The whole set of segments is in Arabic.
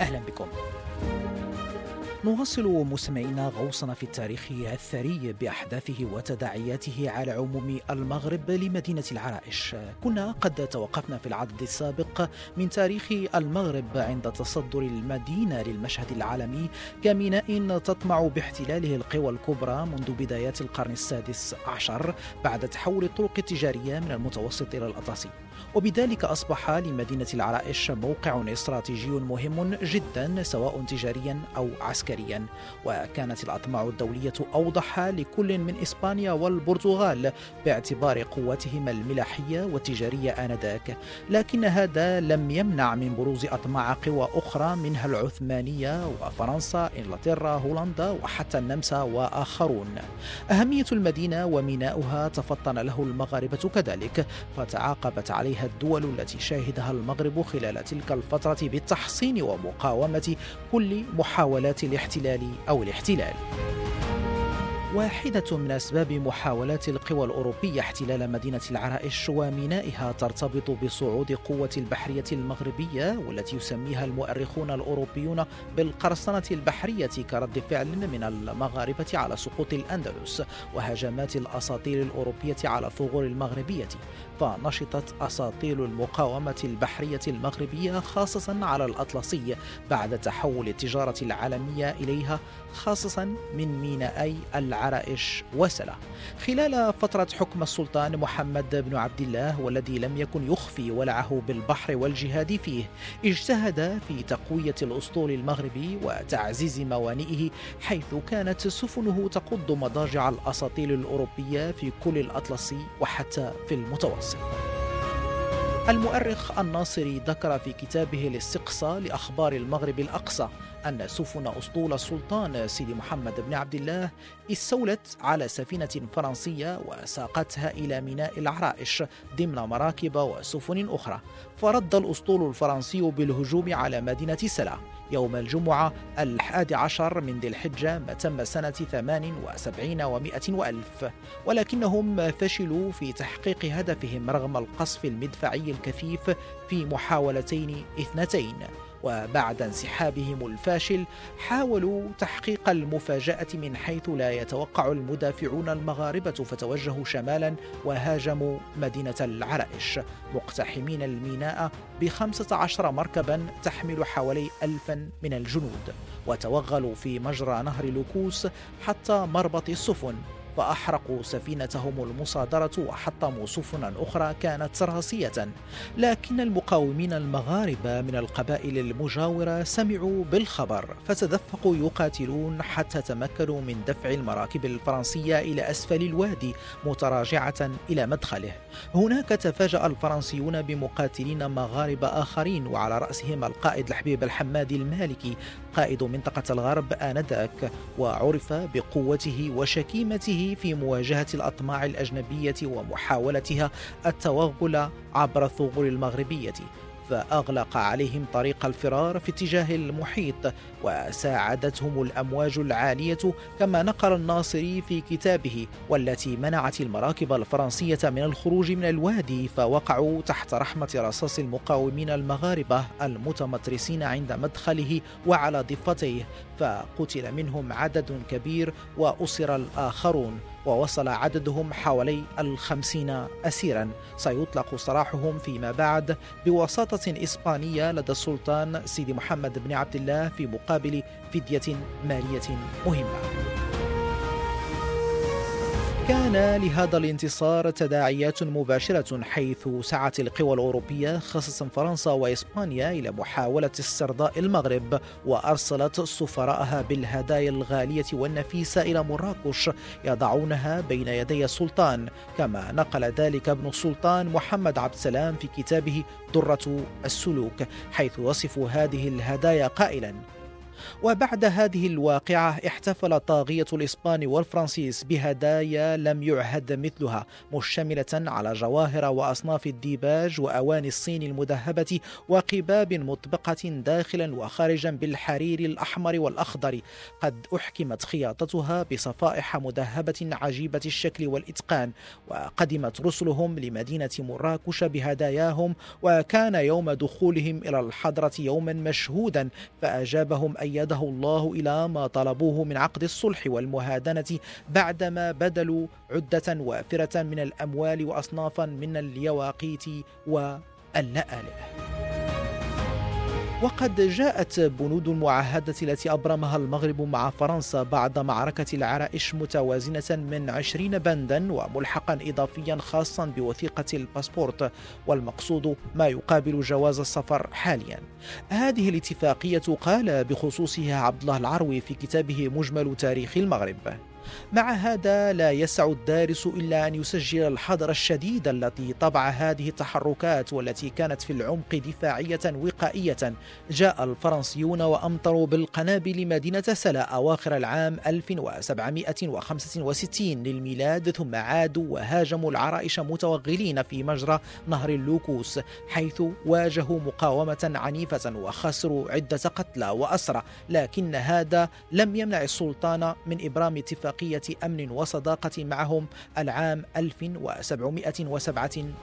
أهلا بكم نواصل مستمعينا غوصنا في التاريخ الثري بأحداثه وتداعياته على عموم المغرب لمدينة العرائش. كنا قد توقفنا في العدد السابق من تاريخ المغرب عند تصدر المدينة للمشهد العالمي كميناء تطمع باحتلاله القوى الكبرى منذ بدايات القرن السادس عشر بعد تحول الطرق التجارية من المتوسط إلى الأطلسي. وبذلك أصبح لمدينة العرائش موقع استراتيجي مهم جدا سواء تجاريا أو عسكريا. وكانت الأطماع الدولية أوضح لكل من إسبانيا والبرتغال باعتبار قوتهما الملاحية والتجارية آنذاك. لكن هذا لم يمنع من بروز أطماع قوى أخرى منها العثمانية وفرنسا إنجلترا هولندا وحتى النمسا وآخرون. أهمية المدينة وميناؤها تفطن له المغاربة كذلك فتعاقبت عليها الدول التي شاهدها المغرب خلال تلك الفترة بالتحصين ومقاومة كل محاولات الاحتلال أو الاحتلال. واحدة من أسباب محاولات القوى الأوروبية احتلال مدينة العرائش ومينائها ترتبط بصعود قوة البحرية المغربية والتي يسميها المؤرخون الأوروبيون بالقرصنة البحرية كرد فعل من المغاربة على سقوط الأندلس وهجمات الأساطيل الأوروبية على الثغور المغربية فنشطت أساطيل المقاومة البحرية المغربية خاصة على الأطلسي بعد تحول التجارة العالمية إليها خاصة من مينائي العرائش وسلا. خلال فترة حكم السلطان محمد بن عبد الله والذي لم يكن يخفي ولعه بالبحر والجهاد فيه اجتهد في تقوية الأسطول المغربي وتعزيز موانئه حيث كانت سفنه تقض مضاجع الأساطيل الأوروبية في كل الأطلسي وحتى في المتوسط. المؤرخ الناصري ذكر في كتابه الاستقصاء لأخبار المغرب الأقصى أن سفن أسطول السلطان سيدي محمد بن عبد الله استولت على سفينة فرنسية وساقتها إلى ميناء العرائش ضمن مراكب وسفن أخرى. فرد الأسطول الفرنسي بالهجوم على مدينة سلا. يوم الجمعة الحادي عشر من ذي الحجة ما تم سنة ثمان وسبعين ومائة وألف. ولكنهم فشلوا في تحقيق هدفهم رغم القصف المدفعي الكثيف في محاولتين اثنتين. وبعد انسحابهم الفاشل حاولوا تحقيق المفاجأة من حيث لا يتوقع المدافعون المغاربة فتوجهوا شمالا وهاجموا مدينة العرائش مقتحمين الميناء بخمسة عشر مركبا تحمل حوالي ألفا من الجنود وتوغلوا في مجرى نهر لوكوس حتى مربط السفن. فأحرقوا سفينتهم المصادرة وحطموا سفنا أخرى كانت راسية لكن المقاومين المغاربة من القبائل المجاورة سمعوا بالخبر فتدفقوا يقاتلون حتى تمكنوا من دفع المراكب الفرنسية إلى أسفل الوادي متراجعة إلى مدخله. هناك تفاجأ الفرنسيون بمقاتلين مغاربة آخرين وعلى رأسهم القائد الحبيب الحمادي المالكي قائد منطقة الغرب آنذاك وعرف بقوته وشكيمته في مواجهة الأطماع الأجنبية ومحاولتها التوغل عبر الثغور المغربية. فأغلق عليهم طريق الفرار في اتجاه المحيط وساعدتهم الأمواج العالية كما نقل الناصري في كتابه والتي منعت المراكب الفرنسية من الخروج من الوادي فوقعوا تحت رحمة رصاص المقاومين المغاربة المتمترسين عند مدخله وعلى ضفتيه فقتل منهم عدد كبير وأسر الآخرون. ووصل عددهم حوالي الخمسين أسيرا. سيطلق سراحهم فيما بعد بوساطة إسبانية لدى السلطان سيدي محمد بن عبد الله في مقابل فدية مالية مهمة. كان لهذا الانتصار تداعيات مباشرة حيث سعت القوى الأوروبية خاصة فرنسا وإسبانيا إلى محاولة استرضاء المغرب وأرسلت سفراءها بالهدايا الغالية والنفيسة إلى مراكش يضعونها بين يدي السلطان. كما نقل ذلك ابن السلطان محمد عبد السلام في كتابه درة السلوك حيث يصف هذه الهدايا قائلا وبعد هذه الواقعة احتفل طاغية الإسبان والفرنسيس بهدايا لم يعهد مثلها مشتملة على جواهر وأصناف الديباج وأواني الصين المذهبة وقباب مطبقة داخلا وخارجا بالحرير الأحمر والأخضر. قد أحكمت خياطتها بصفائح مذهبة عجيبة الشكل والإتقان وقدمت رسلهم لمدينة مراكش بهداياهم وكان يوم دخولهم إلى الحضرة يوما مشهودا فأجابهم أيده الله إلى ما طلبوه من عقد الصلح والمهادنة بعدما بذلوا عدة وافرة من الأموال وأصنافا من اليواقيت واللآلئ وقد جاءت بنود المعاهدة التي أبرمها المغرب مع فرنسا بعد معركة العرائش متوازنة من عشرين بندا وملحقا إضافيا خاصا بوثيقة الباسبورت والمقصود ما يقابل جواز السفر حاليا. هذه الاتفاقية قال بخصوصها عبد الله العروي في كتابه مجمل تاريخ المغرب. مع هذا لا يسع الدارس إلا أن يسجل الحذر الشديد التي طبع هذه التحركات والتي كانت في العمق دفاعية وقائية. جاء الفرنسيون وأمطروا بالقنابل مدينة سلا أواخر العام 1765 للميلاد ثم عادوا وهاجموا العرائش متوغلين في مجرى نهر اللوكوس حيث واجهوا مقاومة عنيفة وخسروا عدة قتلى وأسرى. لكن هذا لم يمنع السلطان من إبرام اتفاق اتفاقية أمن وصداقة معهم العام 1787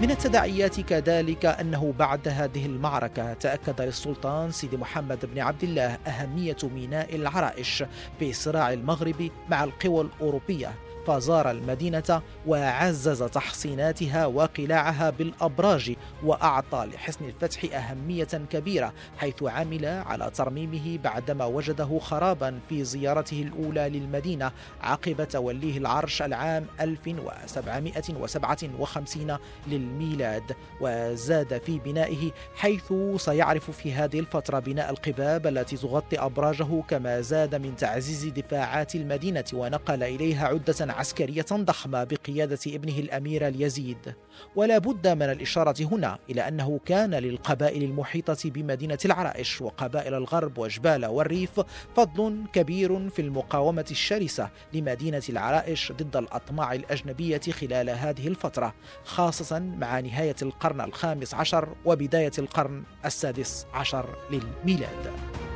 من التداعيات كذلك أنه بعد هذه المعركة تأكد للسلطان سيدي محمد بن عبد الله أهمية ميناء العرائش في صراع المغرب مع القوى الأوروبية. فزار المدينة وعزز تحصيناتها وقلاعها بالأبراج وأعطى لحصن الفتح أهمية كبيرة حيث عمل على ترميمه بعدما وجده خرابا في زيارته الأولى للمدينة عقب توليه العرش العام 1757 للميلاد. وزاد في بنائه حيث سيعرف في هذه الفترة بناء القباب التي تغطي أبراجه كما زاد من تعزيز دفاعات المدينة ونقل إليها عدة عسكرية ضخمة بقيادة ابنه الأمير اليزيد. ولا بد من الإشارة هنا إلى أنه كان للقبائل المحيطة بمدينة العرائش وقبائل الغرب وجبال والريف فضل كبير في المقاومة الشرسة لمدينة العرائش ضد الأطماع الأجنبية خلال هذه الفترة خاصة مع نهاية القرن الخامس عشر وبداية القرن السادس عشر للميلاد.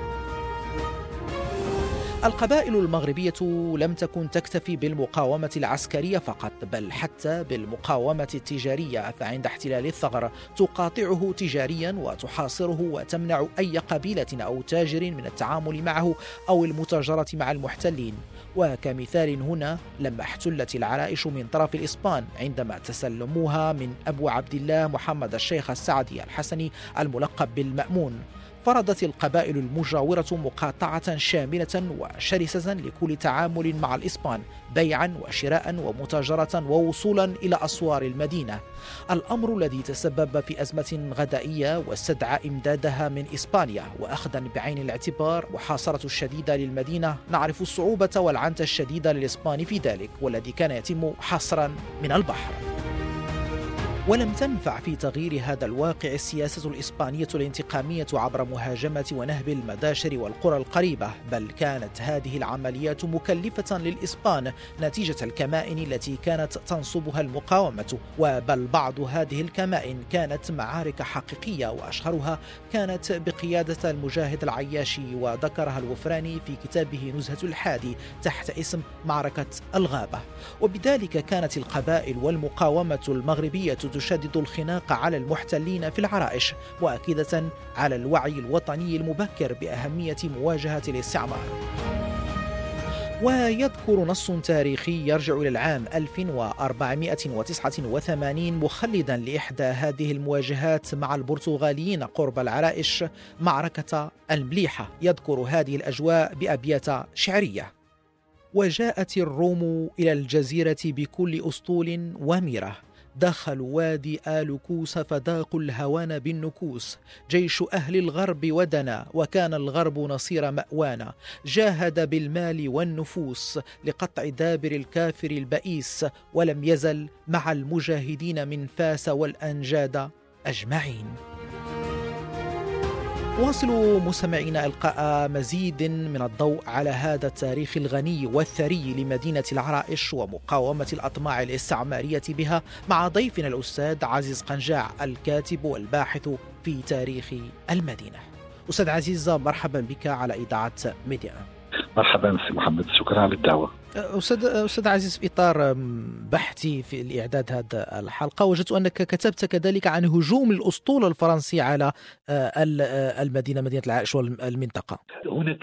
القبائل المغربية لم تكن تكتفي بالمقاومة العسكرية فقط بل حتى بالمقاومة التجارية فعند احتلال الثغر تقاطعه تجاريا وتحاصره وتمنع أي قبيلة أو تاجر من التعامل معه أو المتاجرة مع المحتلين. وكمثال هنا لما احتلت العرائش من طرف الإسبان عندما تسلموها من أبو عبد الله محمد الشيخ السعدي الحسني الملقب بالمأمون. فرضت القبائل المجاورة مقاطعة شاملة وشرسة لكل تعامل مع الإسبان بيعا وشراء ومتاجرة ووصولا إلى أسوار المدينة. الأمر الذي تسبب في أزمة غذائية واستدعى إمدادها من إسبانيا وأخذا بعين الاعتبار محاصرة الشديدة للمدينة. نعرف الصعوبة والعنت الشديدة للإسبان في ذلك والذي كان يتم حصرا من البحر. ولم تنفع في تغيير هذا الواقع السياسة الإسبانية الانتقامية عبر مهاجمة ونهب المداشر والقرى القريبة بل كانت هذه العمليات مكلفة للإسبان نتيجة الكمائن التي كانت تنصبها المقاومة. وبل بعض هذه الكمائن كانت معارك حقيقية وأشهرها كانت بقيادة المجاهد العياشي. وذكرها الوفراني في كتابه نزهة الحادي تحت اسم معركة الغابة. وبذلك كانت القبائل والمقاومة المغربية تشدد الخناق على المحتلين في العرائش مؤكدة على الوعي الوطني المبكر بأهمية مواجهة الاستعمار. ويذكر نص تاريخي يرجع إلى العام 1489 مخلدا لإحدى هذه المواجهات مع البرتغاليين قرب العرائش معركة المليحة. يذكر هذه الأجواء بأبيات شعرية. وجاءت الروم إلى الجزيرة بكل أسطول وميرة. دخلوا وادي آل كوس فذاقوا الهوان بالنكوس. جيش أهل الغرب ودنا وكان الغرب نصير مأوانا. جاهد بالمال والنفوس لقطع دابر الكافر البئيس ولم يزل مع المجاهدين من فاس والأنجاد أجمعين. واصل مستمعينا إلقاء مزيد من الضوء على هذا التاريخ الغني والثري لمدينة العرائش ومقاومة الأطماع الاستعمارية بها مع ضيفنا الأستاذ عزيز قنجاع الكاتب والباحث في تاريخ المدينة. أستاذ عزيز مرحبا بك على إذاعة ميديا. مرحبا سي محمد شكرا على الدعوة. أستاذ أستاذ عزيز في إطار بحثي في الإعداد هذا الحلقة وجدت أنك كتبت كذلك عن هجوم الأسطول الفرنسي على آه، آه، المدينة مدينة العائش والمنطقة. هناك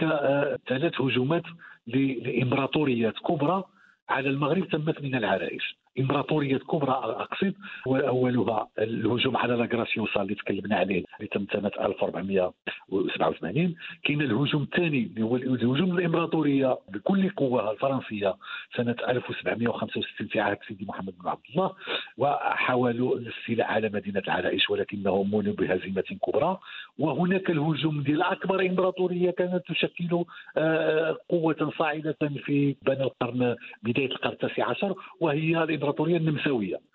ثلاث هجومات لإمبراطوريات كبرى على المغرب تمت من العرائش إمبراطورية كبرى أقصد وأولها الهجوم على لاغراسيوسا اللي تكلمنا عليه اللي تم سنة 1487 كاين الهجوم الثاني اللي هو الهجوم الإمبراطورية بكل قوة الفرنسية سنة 1765 في عهد سيدي محمد بن عبد الله وحاولوا الاستيلاء على مدينة العرائش ولكنهم منوا بهزيمة كبرى. وهناك الهجوم ديال أكبر إمبراطورية كانت تشكل آه، قوة صاعدة في بين القرن بداية القرن التاسع عشر وهي الإمبراطورية النمساوية.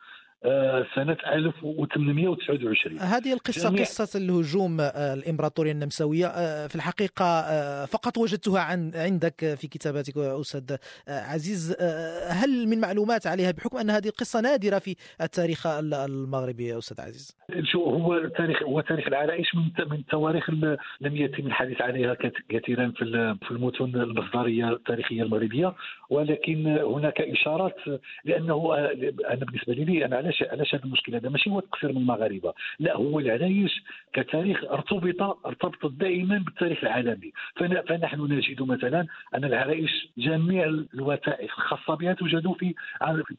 سنة 1829 هذه القصة جميع... قصة الهجوم آه، الإمبراطورية النمساوية. آه، في الحقيقة فقط وجدتها عن عندك في كتاباتك أستاذ عزيز. هل من معلومات عليها بحكم أن هذه القصة نادرة في التاريخ المغربي يا أستاذ عزيز؟ شو هو التاريخ هو تاريخ العرائش من من التواريخ لم يتم الحديث عليها كثيرا في في المتون المصدرية التاريخية المغربية. ولكن هناك إشارات لأنه أنا بالنسبة لي أنا علاش علاش هذا المشكل هذا؟ ماشي هو تقصير من المغاربة. لا هو العرايش كتاريخ ارتبط ارتبطت دائما بالتاريخ العالمي. فنحن نجد مثلا أن العرايش جميع الوثائق الخاصة بها توجد في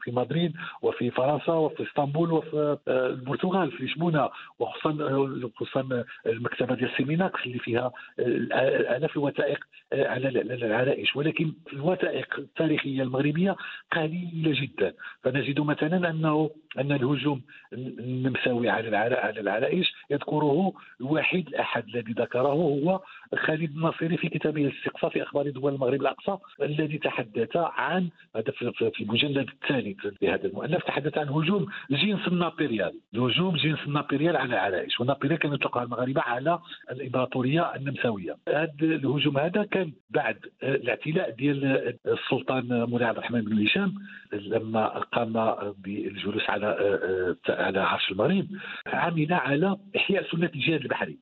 في مدريد وفي فرنسا وفي إسطنبول وفي آه، البرتغال في لشبونة وخصوصا خصوصا المكتبة ديال سيميناكس اللي فيها آه، آلاف الوثائق آه، على العرائش ولكن الوثائق التاريخية المغربية قليلة جدا. فنجد مثلا أنه أن الهجوم النمساوي على على العرائش يذكره الوحيد الأحد الذي ذكره هو خالد الناصري في كتابه الاستقصاء في أخبار دول المغرب الأقصى الذي تحدث عن هذا في المجلد الثالث لهذا المؤلف تحدث عن هجوم الجنس النابيريال هجوم جنس النابيريال على العرائش والنابيريال كانوا يطلقها المغاربة على الإمبراطورية النمساوية. هذا الهجوم هذا كان بعد الاعتلاء ديال السلطان مولاي عبد الرحمن بن هشام لما قام بالجلوس على على عرش المغرب عمل على إحياء سنة الجهاد البحري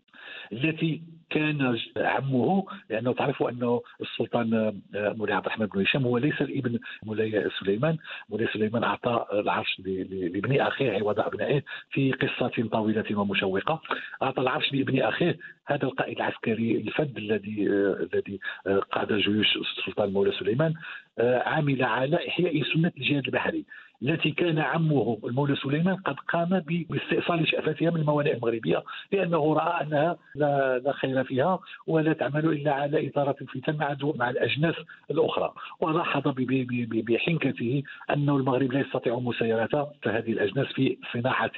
التي كان عمه لأنه تعرفوا انه السلطان آه، مولاي عبد الرحمن بن هشام هو ليس الإبن مولاي سليمان، مولاي سليمان أعطى العرش لابن أخيه عوض أبنائه في قصة طويلة ومشوقة، أعطى العرش لابن أخيه هذا القائد العسكري الفذ الذي آه، الذي آه، قاد جيوش السلطان مولاي سليمان عمل على إحياء سنة الجهاد البحري. التي كان عمه المولى سليمان قد قام باستئصال شأفتها من الموانئ المغربية لأنه رأى أنها لا, خير فيها ولا تعمل إلا على إثارة الفتن مع مع الأجناس الأخرى. ولاحظ بحنكته أنه المغرب لا يستطيع مسايرة هذه الأجناس في صناعة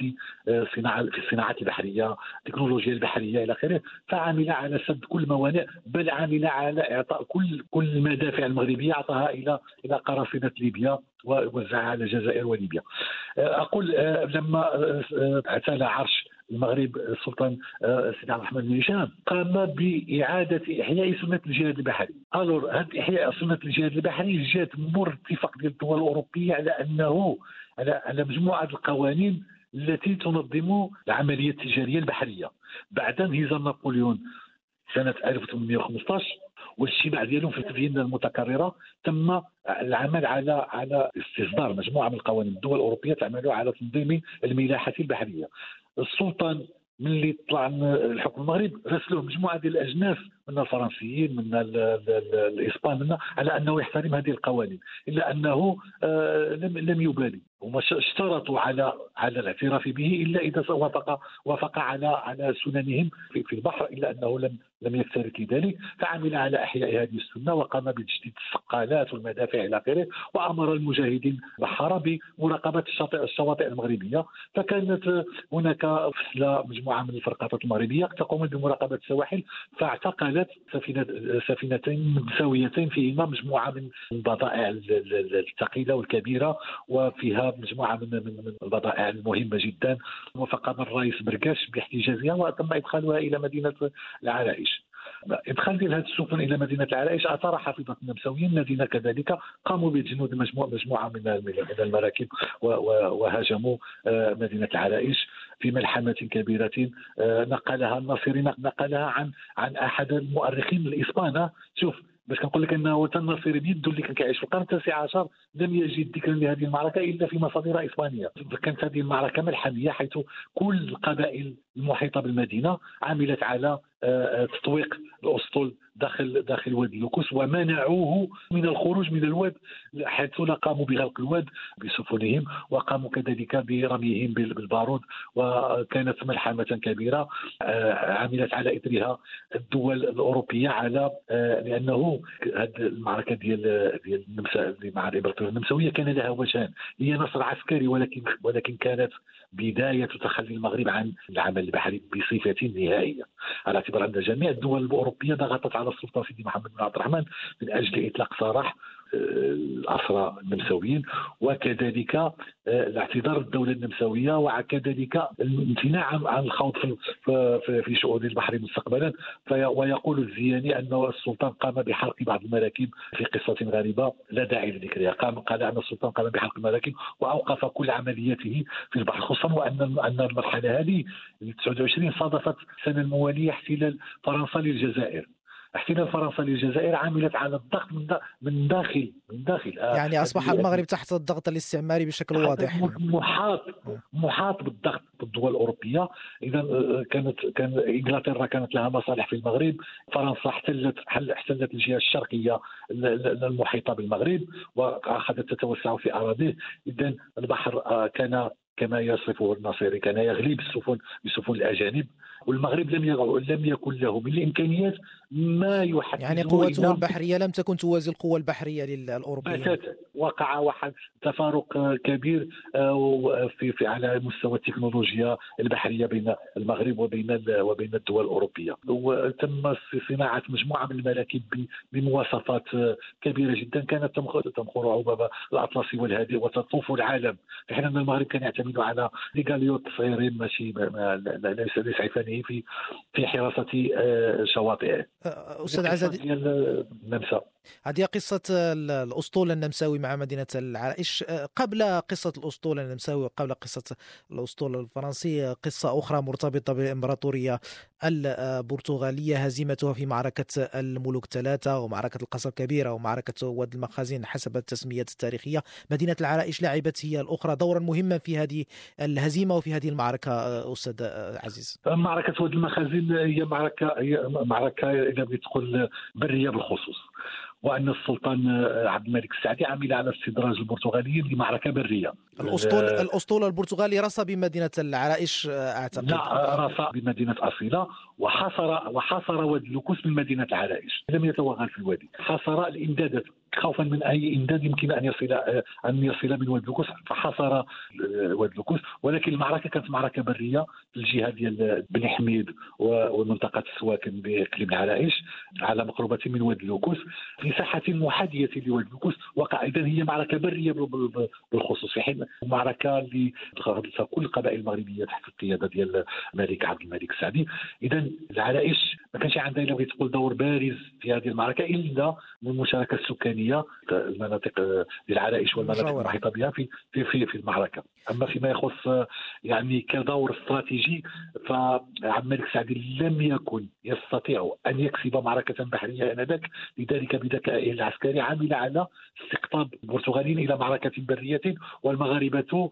صناعة في الصناعة البحرية التكنولوجيا البحرية إلى آخره. فعمل على سد كل الموانئ بل عمل على إعطاء كل كل المدافع المغربية أعطاها إلى إلى قراصنة ليبيا. ووزعها على الجزائر وليبيا آه، أقول آه، لما آه، اعتلى عرش المغرب السلطان سيدي عبد الرحمن بن هشام قام بإعادة إحياء سنة الجهاد البحري. الور هذا إحياء سنة الجهاد البحري جات مر اتفاق ديال الدول الأوروبية على أنه على على مجموعة القوانين التي تنظم العملية التجارية البحرية بعد انهزام نابليون سنة 1815 والاجتماع ديالهم في فيينا المتكررة تم العمل على على استصدار مجموعة من القوانين. الدول الأوروبية تعمل على تنظيم الملاحة البحرية. السلطان ملي طلع الحكم المغرب رسلوه مجموعة ديال الأجناس من الفرنسيين من الإسبان من على أنه يحترم هذه القوانين إلا أنه آه، لم لم يبالي. هما اشترطوا على على الاعتراف به إلا إذا وافق وافق على على سننهم في, البحر إلا أنه لم لم يكترث لذلك فعمل على إحياء هذه السنة وقام بتجديد السقالات والمدافع إلى آخره وأمر المجاهدين البحاره بمراقبة الشواطئ المغربية. فكانت هناك فصله مجموعة من الفرقاطات المغربية تقوم بمراقبة السواحل فاعتقلت سفينه سفينتين متساويتين فيهما مجموعة من البضائع الثقيلة والكبيرة وفيها مجموعة من من البضائع المهمة جدا. وفقام الرئيس بركاش بإحتجازها وتم إدخالها إلى مدينة العرائش. ادخال هذه السفن إلى مدينة العرائش أثار حافظه النمساويين الذين كذلك قاموا بجنود مجموعه مجموعة من من المراكب وهاجموا آه، مدينة العرائش في ملحمة كبيرة آه، نقلها الناصري نقلها عن عن أحد المؤرخين الإسبان. شوف باش كنقول لك إنه الناصري بيده اللي كان كيعيش في القرن التاسع عشر لم يجد ذكرا لهذه المعركة إلا في مصادر إسبانية. كانت هذه المعركة ملحمية حيث كل القبائل المحيطة بالمدينة عملت على آه، تطويق الأسطول داخل داخل وادي اللوكوس ومنعوه من الخروج من الواد حيث قاموا بغلق الواد بسفنهم وقاموا كذلك برميهم بالبارود وكانت ملحمة كبيرة آه، عملت على إثرها الدول الأوروبية على آه، لأنه هذه المعركة ديال ديال النمسا مع الامبراطوريه النمساوية كان لها وجهان هي نصر عسكري ولكن ولكن كانت بداية تخلي المغرب عن العمل البحري بصفة نهائية. على اعتبار أن جميع الدول الأوروبية ضغطت على السلطه سيدي محمد بن عبد الرحمن من أجل إطلاق سراح الأسرى النمساويين وكذلك آه، الاعتذار الدولة النمساوية وكذلك الامتناع عن الخوض في في شؤون البحر مستقبلا. ويقول الزياني أن السلطان قام بحرق بعض المراكب في قصة غريبة لا داعي لذكرها. قام قال أن السلطان قام بحرق المراكب وأوقف كل عملياته في البحر خصوصا وأن أن المرحلة هذه 29 صادفت السنة الموالية احتلال فرنسا للجزائر. احتلال فرنسا للجزائر عملت على الضغط من من داخل من داخل. آه، يعني أصبح المغرب تحت الضغط الاستعماري بشكل واضح. محاط محاط بالضغط بالدول الأوروبية. إذا آه، كانت كان إنجلترا كانت لها مصالح في المغرب. فرنسا احتلت احتلت الجهة الشرقية المحيطه بالمغرب وأخذت تتوسع في أراضيه. اذا البحر آه، كان كما يصفه الناصري كان يغلي بالسفن بسفن الأجانب. والمغرب لم لم يكن له من الإمكانيات ما يحدد يعني قوته البحرية لم تكن توازي القوة البحرية للأوروبيين. وقع واحد تفارق كبير آه، في, في على مستوى التكنولوجيا البحرية بين المغرب وبين وبين الدول الأوروبية. وتم صناعة مجموعة من المراكب بمواصفات كبيرة جدا. كانت تمخر عباب الاطلسي والهادئ وتطوف العالم. في حين ان المغرب كان يعتمد على ليغاليوت صغيرين ماشي ليس ليس عفانه في في حراسة آه، شواطئه. أستاذ عزاد ديال النمسا هذه قصة الأسطول النمساوي مع مدينة العرائش. قبل قصة الأسطول النمساوي وقبل قصة الأسطول الفرنسي قصة أخرى مرتبطة بالإمبراطورية البرتغالية هزيمتها في معركة الملوك ثلاثة ومعركة القصر الكبيرة ومعركة واد المخازين حسب التسميات التاريخية. مدينة العرائش لعبت هي الأخرى دورا مهما في هذه الهزيمة وفي هذه المعركة أستاذ عزيز. معركة واد المخازين هي معركة هي معركة إذا بتقول برية بالخصوص. وأن السلطان آه، عبد الملك السعدي عمل على استدراج البرتغاليين لمعركة برية. الاسطول آه الأسطول البرتغالي رصى بمدينة العرائش آه، أعتقد. لا رصى بمدينة أصيلة وحصر وحصر وادي لوكوس من مدينة العرائش. لم يتوغل في الوادي. حصر الإمدادات خوفا من أي إمداد يمكن أن يصل أن يصل من واد لوكوس فحصر آه، واد لوكوس ولكن المعركة كانت معركة برية الجهه ديال بن حميد ومنطقة السواكن باقليم العرائش على مقربة من واد لوكوس في ساحة محاذيه لواد لوكوس وقع اذا هي معركة برية بالخصوص. في حين معركة اللي كل القبائل المغربية تحت القيادة ديال الملك عبد الملك السعدي اذا العرائش ما كانش عندها إلا تقوم بدور بارز في هذه المعركة إلا من المشاركه السكانيه المناطق العرائش والمناطق المحيطة بها في في في, في المعركة. أما فيما يخص يعني كدور استراتيجي فعبد الملك السعدي لم يكن يستطيع أن يكسب معركة بحرية آنذاك. لذلك بذكائه العسكري عمل على استقطاب البرتغاليين إلى معركة برية والمغاربة آه،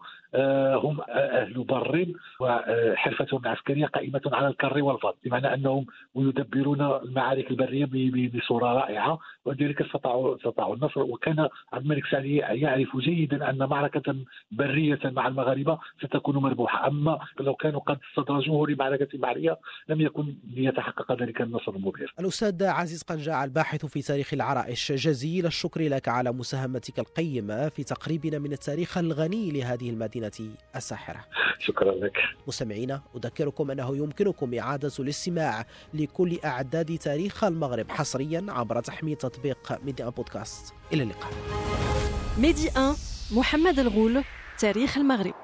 هم أهل بر وحرفتهم العسكريه قائمة على الكر والفضل بمعنى أنهم يدبرون المعارك البرية بصورة رائعة ولذلك استطاعوا استطاعوا النصر. وكان عبد الملك سعد يعرف جيدا أن معركة برية مع المغاربة ستكون مربوحة. أما لو كانوا قد استدرجوه لمعركة بحريه لم يكن ليتحقق ذلك النصر المبهر. الأستاذ عزيز قنجاع الباحث في تاريخ العرائش جزيل الشكر لك على مساهمتك القيمة في تقريبنا من التاريخ الغني لهذه المدينة الساحرة. شكرا لك. مستمعينا أذكركم أنه يمكنكم إعادة الاستماع لكل أعداد تاريخ المغرب حصريا عبر تحميل تطبيق ميديا بودكاست إلى اللقاء. ميدي 1 محمد الغول تاريخ المغرب